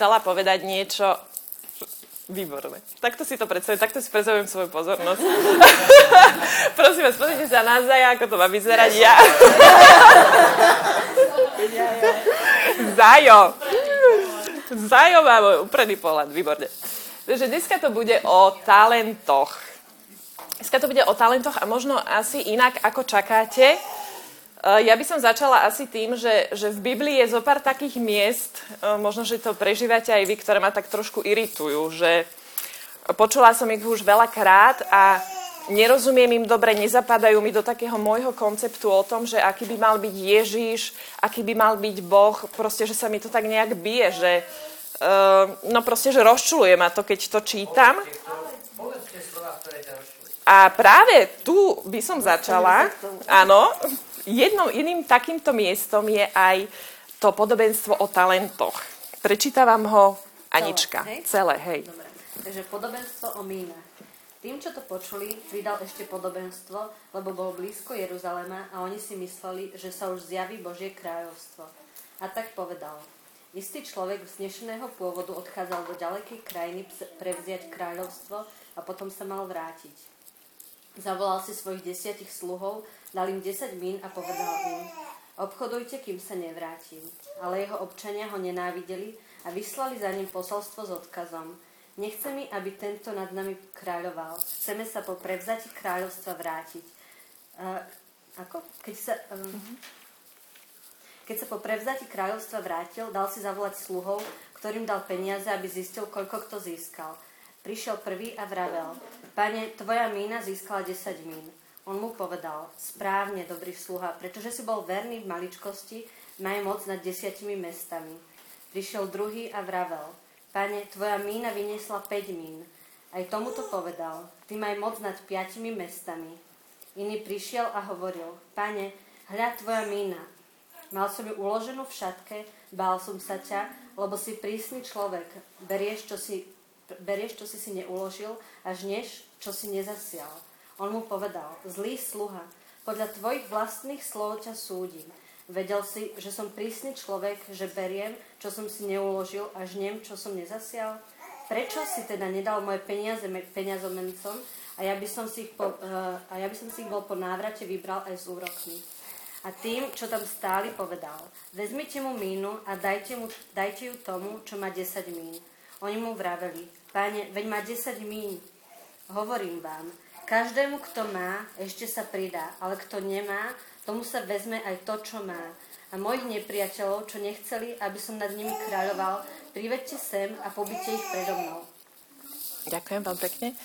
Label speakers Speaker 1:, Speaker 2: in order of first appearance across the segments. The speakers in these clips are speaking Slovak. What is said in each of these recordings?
Speaker 1: chcela povedať niečo Výborné. Takto si to predstavujem, takto si predstavujem svoju pozornosť. Prosím vás, pozrite sa na Zaja, ako to má vyzerať ja. Zajo. Zajo má môj úpredný pohľad, výborne. Takže dneska to bude o talentoch. Dneska to bude o talentoch a možno asi inak, ako čakáte. Eh, ja by som začala asi tým, že, že v Biblii je zo pár takých miest, eh, možno, že to prežívate aj vy, ktoré ma tak trošku iritujú, že počula som ich už veľakrát a nerozumiem im dobre, nezapadajú mi do takého môjho konceptu o tom, že aký by mal byť Ježíš, aký by mal byť Boh, proste, že sa mi to tak nejak bije, že uh, no proste, že rozčuluje ma to, keď to čítam. A práve tu by som začala, áno, jednou, jedným takýmto miestom je aj to podobenstvo o talentoch. Prečítavam ho Anička.
Speaker 2: Celé, hej?
Speaker 1: Celé, hej.
Speaker 2: Dobre. Takže podobenstvo o mínach. Tým, čo to počuli, vydal ešte podobenstvo, lebo bol blízko Jeruzalema a oni si mysleli, že sa už zjaví Božie kráľovstvo. A tak povedal. Istý človek vznešeného pôvodu odchádzal do ďalekej krajiny prevziať kráľovstvo a potom sa mal vrátiť. Zavolal si svojich desiatich sluhov Dal im 10 mín a povedal im, obchodujte, kým sa nevrátim. Ale jeho občania ho nenávideli a vyslali za ním posolstvo s odkazom. Nechce mi, aby tento nad nami kráľoval. Chceme sa po prevzati kráľovstva vrátiť. Uh, ako? Keď sa... Um, keď sa po prevzati kráľovstva vrátil, dal si zavolať sluhov, ktorým dal peniaze, aby zistil, koľko kto získal. Prišiel prvý a vravel, pane, tvoja mína získala 10 mín. On mu povedal, správne, dobrý sluha, pretože si bol verný v maličkosti, maj moc nad desiatimi mestami. Prišiel druhý a vravel, pane, tvoja mína vyniesla 5 mín. Aj tomu to povedal, ty maj moc nad piatimi mestami. Iný prišiel a hovoril, pane, hľa tvoja mína. Mal som ju uloženú v šatke, bál som sa ťa, lebo si prísny človek, berieš, čo si, berieš, čo si si neuložil a žneš, čo si nezasial. On mu povedal, zlý sluha, podľa tvojich vlastných slov ťa súdim. Vedel si, že som prísny človek, že beriem, čo som si neuložil a žnem, čo som nezasial? Prečo si teda nedal moje peniaze peniazomencom a ja by som si ich, po, uh, a ja by som si ich bol po návrate vybral aj s úrokmi? A tým, čo tam stáli, povedal, vezmite mu mínu a dajte, mu, dajte ju tomu, čo má 10 mín. Oni mu vraveli, páne, veď má 10 mín. Hovorím vám, Každému, kto má, ešte sa pridá, ale kto nemá, tomu sa vezme aj to, čo má. A mojich nepriateľov, čo nechceli, aby som nad nimi kráľoval, privedte sem a pobyte ich predo mnou.
Speaker 1: Ďakujem vám pekne.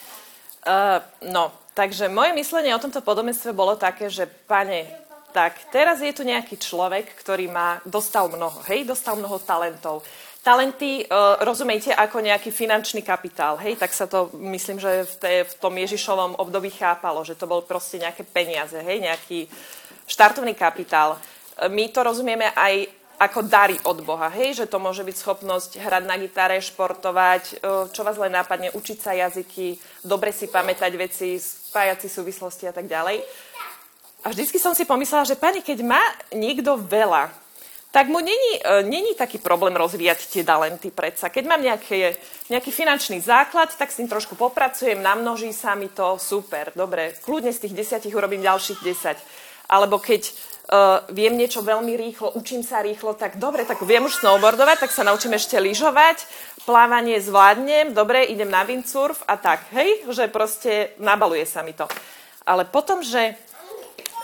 Speaker 1: Uh, no, takže moje myslenie o tomto podobenstve bolo také, že pane, tak teraz je tu nejaký človek, ktorý má, dostal mnoho, hej, dostal mnoho talentov talenty uh, rozumejte ako nejaký finančný kapitál, hej, tak sa to myslím, že v, te, v tom Ježišovom období chápalo, že to bol proste nejaké peniaze, hej, nejaký štartovný kapitál. Uh, my to rozumieme aj ako dary od Boha, hej, že to môže byť schopnosť hrať na gitare, športovať, uh, čo vás len nápadne, učiť sa jazyky, dobre si pamätať veci, spájať si súvislosti a tak ďalej. A vždycky som si pomyslela, že pani, keď má niekto veľa, tak mu není, e, není taký problém rozvíjať tie talenty predsa. Keď mám nejaké, nejaký finančný základ, tak s tým trošku popracujem, namnoží sa mi to, super, dobre, kľudne z tých desiatich urobím ďalších desať. Alebo keď uh, viem niečo veľmi rýchlo, učím sa rýchlo, tak dobre, tak viem už snowboardovať, tak sa naučím ešte lyžovať, plávanie zvládnem, dobre, idem na windsurf a tak, hej, že proste nabaluje sa mi to. Ale potom, že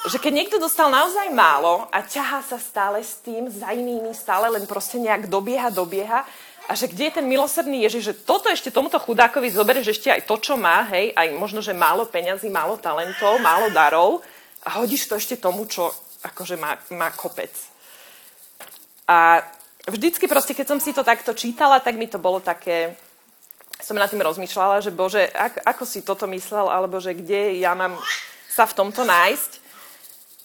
Speaker 1: že keď niekto dostal naozaj málo a ťahá sa stále s tým za inými, stále len proste nejak dobieha, dobieha, a že kde je ten milosrdný Ježiš, že toto ešte tomuto chudákovi zoberieš ešte aj to, čo má, hej, aj možno, že málo peňazí, málo talentov, málo darov a hodíš to ešte tomu, čo akože má, má kopec. A vždycky proste, keď som si to takto čítala, tak mi to bolo také, som nad tým rozmýšľala, že bože, ak, ako si toto myslel, alebo že kde ja mám sa v tomto nájsť.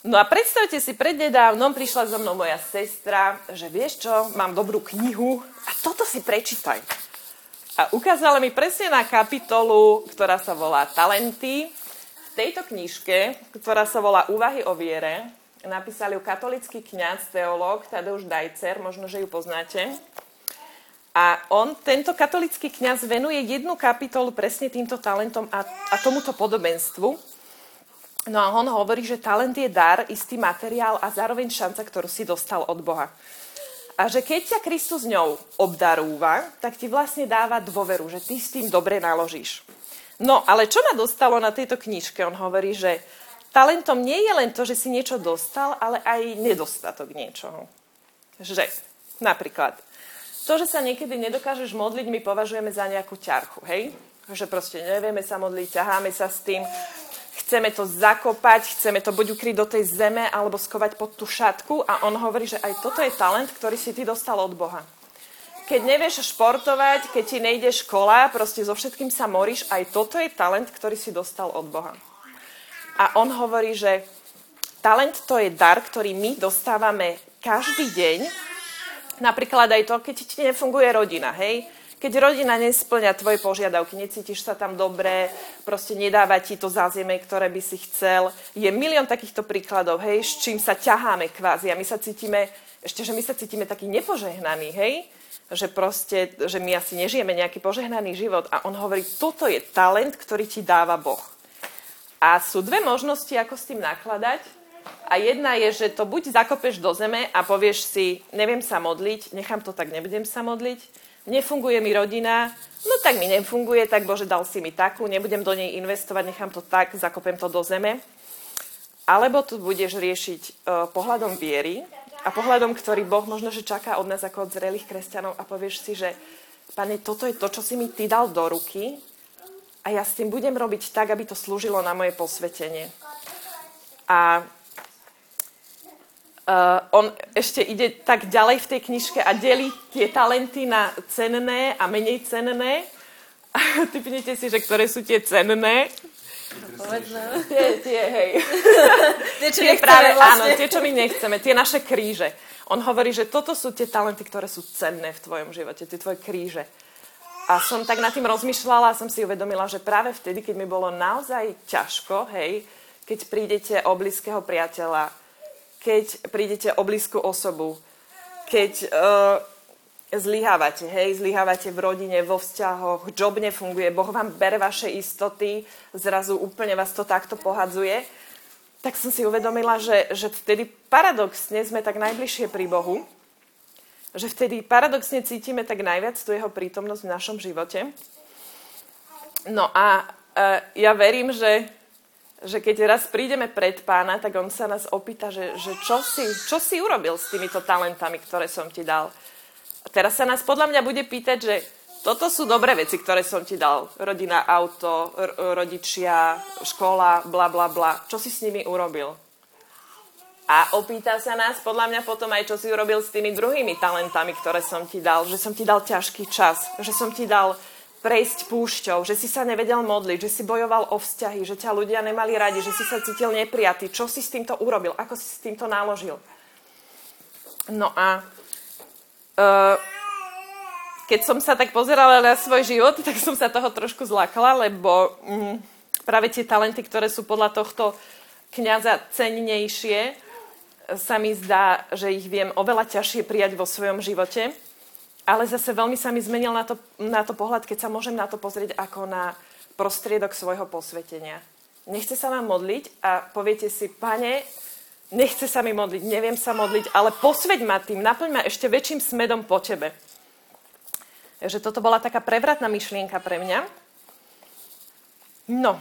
Speaker 1: No a predstavte si, prednedávnom prišla za mnou moja sestra, že vieš čo, mám dobrú knihu a toto si prečítaj. A ukázala mi presne na kapitolu, ktorá sa volá Talenty. V tejto knižke, ktorá sa volá Úvahy o viere, napísal ju katolický kňaz, teológ Tadeusz Dajcer, možno, že ju poznáte. A on, tento katolický kňaz, venuje jednu kapitolu presne týmto talentom a, a tomuto podobenstvu. No a on hovorí, že talent je dar, istý materiál a zároveň šanca, ktorú si dostal od Boha. A že keď ťa Kristus ňou obdarúva, tak ti vlastne dáva dôveru, že ty s tým dobre naložíš. No, ale čo ma dostalo na tejto knižke? On hovorí, že talentom nie je len to, že si niečo dostal, ale aj nedostatok niečoho. Že, napríklad, to, že sa niekedy nedokážeš modliť, my považujeme za nejakú ťarchu, hej? Že proste nevieme sa modliť, ťaháme sa s tým, chceme to zakopať, chceme to buď ukryť do tej zeme, alebo skovať pod tú šatku a on hovorí, že aj toto je talent, ktorý si ty dostal od Boha. Keď nevieš športovať, keď ti nejde škola, proste so všetkým sa moríš, aj toto je talent, ktorý si dostal od Boha. A on hovorí, že talent to je dar, ktorý my dostávame každý deň Napríklad aj to, keď ti nefunguje rodina, hej? Keď rodina nesplňa tvoje požiadavky, necítiš sa tam dobre, proste nedáva ti to zázemie, ktoré by si chcel. Je milión takýchto príkladov, hej, s čím sa ťaháme kvázi a my sa cítime, ešte, že my sa cítime taký nepožehnaný, hej? Že proste, že my asi nežijeme nejaký požehnaný život a on hovorí, toto je talent, ktorý ti dáva Boh. A sú dve možnosti, ako s tým nakladať. A jedna je, že to buď zakopeš do zeme a povieš si, neviem sa modliť, nechám to tak, nebudem sa modliť, nefunguje mi rodina, no tak mi nefunguje, tak Bože, dal si mi takú, nebudem do nej investovať, nechám to tak, zakopem to do zeme. Alebo tu budeš riešiť uh, pohľadom viery a pohľadom, ktorý Boh možno, že čaká od nás ako od zrelých kresťanov a povieš si, že Pane, toto je to, čo si mi ty dal do ruky a ja s tým budem robiť tak, aby to slúžilo na moje posvetenie. A Uh, on ešte ide tak ďalej v tej knižke a delí tie talenty na cenné a menej cenné. Typnite si, že ktoré sú tie cenné.
Speaker 2: Povedzme.
Speaker 1: Tie, tie, hej.
Speaker 2: tie, čo
Speaker 1: tie práve,
Speaker 2: vlastne.
Speaker 1: áno, tie, čo my nechceme. Tie naše kríže. On hovorí, že toto sú tie talenty, ktoré sú cenné v tvojom živote. Tie tvoje kríže. A som tak nad tým rozmýšľala a som si uvedomila, že práve vtedy, keď mi bolo naozaj ťažko, hej, keď prídete o blízkeho priateľa, keď prídete o blízku osobu, keď uh, zlyhávate, hej, zlyhávate v rodine, vo vzťahoch, job nefunguje, Boh vám bere vaše istoty, zrazu úplne vás to takto pohadzuje, tak som si uvedomila, že, že vtedy paradoxne sme tak najbližšie pri Bohu, že vtedy paradoxne cítime tak najviac tu jeho prítomnosť v našom živote. No a uh, ja verím, že že keď raz prídeme pred pána, tak on sa nás opýta, že, že čo, si, čo si urobil s týmito talentami, ktoré som ti dal. A teraz sa nás podľa mňa bude pýtať, že toto sú dobré veci, ktoré som ti dal. Rodina, auto, r- rodičia, škola, bla, bla, bla. Čo si s nimi urobil? A opýta sa nás podľa mňa potom aj, čo si urobil s tými druhými talentami, ktoré som ti dal. Že som ti dal ťažký čas, že som ti dal prejsť púšťou, že si sa nevedel modliť, že si bojoval o vzťahy, že ťa ľudia nemali radi, že si sa cítil neprijatý. Čo si s týmto urobil? Ako si s týmto naložil? No a uh, keď som sa tak pozerala na svoj život, tak som sa toho trošku zlakla, lebo um, práve tie talenty, ktoré sú podľa tohto kniaza cennejšie, sa mi zdá, že ich viem oveľa ťažšie prijať vo svojom živote ale zase veľmi sa mi zmenil na to, na to pohľad, keď sa môžem na to pozrieť ako na prostriedok svojho posvetenia. Nechce sa vám modliť a poviete si, pane, nechce sa mi modliť, neviem sa modliť, ale posveď ma tým, naplň ma ešte väčším smedom po tebe. Takže toto bola taká prevratná myšlienka pre mňa. No.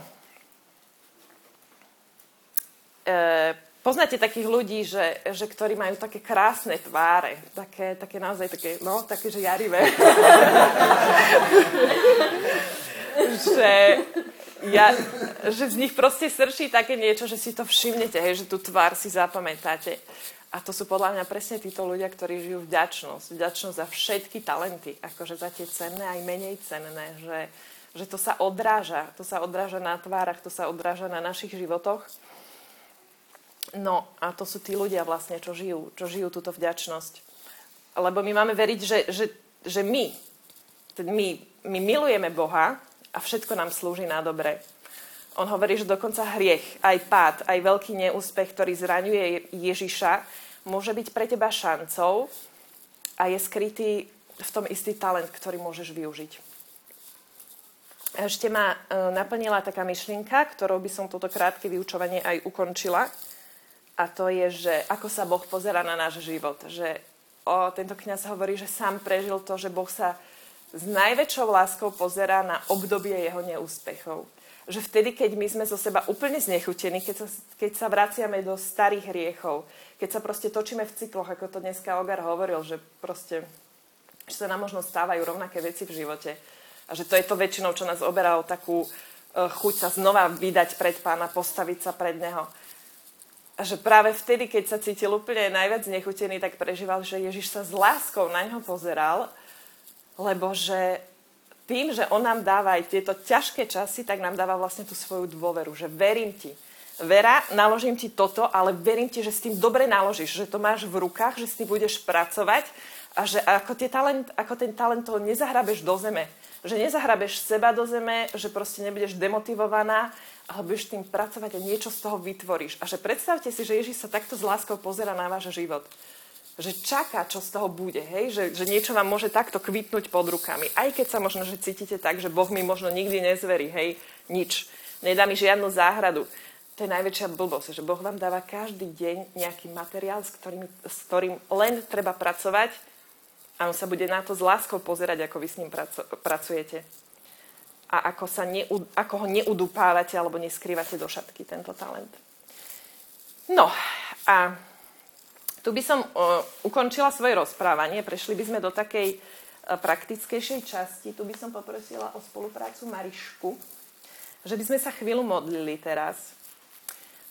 Speaker 1: E, Poznáte takých ľudí, že, že ktorí majú také krásne tváre, také, také naozaj také, no, také, že jarivé. že, ja, že z nich proste srší také niečo, že si to všimnete, hej, že tú tvár si zapamätáte. A to sú podľa mňa presne títo ľudia, ktorí žijú vďačnosť. Vďačnosť za všetky talenty, akože za tie cenné aj menej cenné, že, že to sa odráža. To sa odráža na tvárach, to sa odráža na našich životoch. No a to sú tí ľudia vlastne, čo žijú, čo žijú túto vďačnosť. Lebo my máme veriť, že, že, že my, my, my milujeme Boha a všetko nám slúži na dobre. On hovorí, že dokonca hriech, aj pád, aj veľký neúspech, ktorý zraňuje Ježiša, môže byť pre teba šancou a je skrytý v tom istý talent, ktorý môžeš využiť. Ešte ma e, naplnila taká myšlienka, ktorou by som toto krátke vyučovanie aj ukončila. A to je, že ako sa Boh pozera na náš život. Že o, tento kniaz hovorí, že sám prežil to, že Boh sa s najväčšou láskou pozerá na obdobie jeho neúspechov. Že vtedy, keď my sme zo seba úplne znechutení, keď sa, keď sa vraciame do starých hriechov, keď sa proste točíme v cykloch, ako to dneska Ogar hovoril, že proste že sa nám možno stávajú rovnaké veci v živote. A že to je to väčšinou, čo nás oberalo takú uh, chuť sa znova vydať pred pána, postaviť sa pred neho. A že práve vtedy, keď sa cítil úplne najviac znechutený, tak prežíval, že Ježiš sa s láskou na ňo pozeral lebo že tým, že on nám dáva aj tieto ťažké časy, tak nám dáva vlastne tú svoju dôveru, že verím ti. Vera, naložím ti toto, ale verím ti, že s tým dobre naložíš, že to máš v rukách, že s tým budeš pracovať a že ako, tie talent, ako ten talent toho nezahrabeš do zeme. Že nezahrabeš seba do zeme, že proste nebudeš demotivovaná, ale budeš tým pracovať a niečo z toho vytvoríš. A že predstavte si, že Ježiš sa takto s láskou pozera na váš život že čaká, čo z toho bude, hej? Že, že niečo vám môže takto kvitnúť pod rukami. Aj keď sa možno, že cítite tak, že Boh mi možno nikdy nezverí, hej, nič. Nedá mi žiadnu záhradu. To je najväčšia blbosť, že Boh vám dáva každý deň nejaký materiál, s ktorým, s ktorým len treba pracovať a on sa bude na to s láskou pozerať, ako vy s ním pracujete. A ako, sa ne, ako ho neudupávate alebo neskrývate do šatky tento talent. No a tu by som uh, ukončila svoje rozprávanie, prešli by sme do takej uh, praktickejšej časti. Tu by som poprosila o spoluprácu Marišku, že by sme sa chvíľu modlili teraz.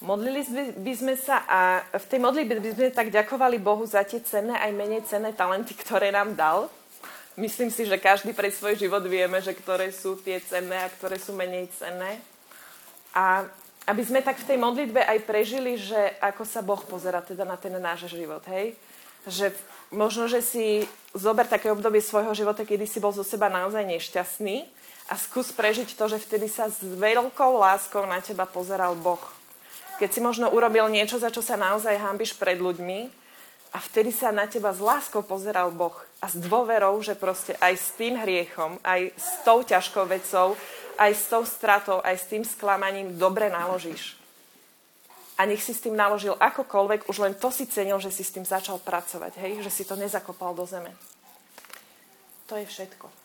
Speaker 1: Modlili by sme sa a v tej modlitbe by sme tak ďakovali Bohu za tie cenné aj menej cenné talenty, ktoré nám dal. Myslím si, že každý pre svoj život vieme, že ktoré sú tie cenné a ktoré sú menej cenné. A aby sme tak v tej modlitbe aj prežili, že ako sa Boh pozera teda na ten náš život, hej? Že možno, že si zober také obdobie svojho života, kedy si bol zo seba naozaj nešťastný a skús prežiť to, že vtedy sa s veľkou láskou na teba pozeral Boh. Keď si možno urobil niečo, za čo sa naozaj hambiš pred ľuďmi a vtedy sa na teba s láskou pozeral Boh a s dôverou, že proste aj s tým hriechom, aj s tou ťažkou vecou aj s tou stratou, aj s tým sklamaním dobre naložíš. A nech si s tým naložil akokoľvek, už len to si cenil, že si s tým začal pracovať, hej? že si to nezakopal do zeme. To je všetko.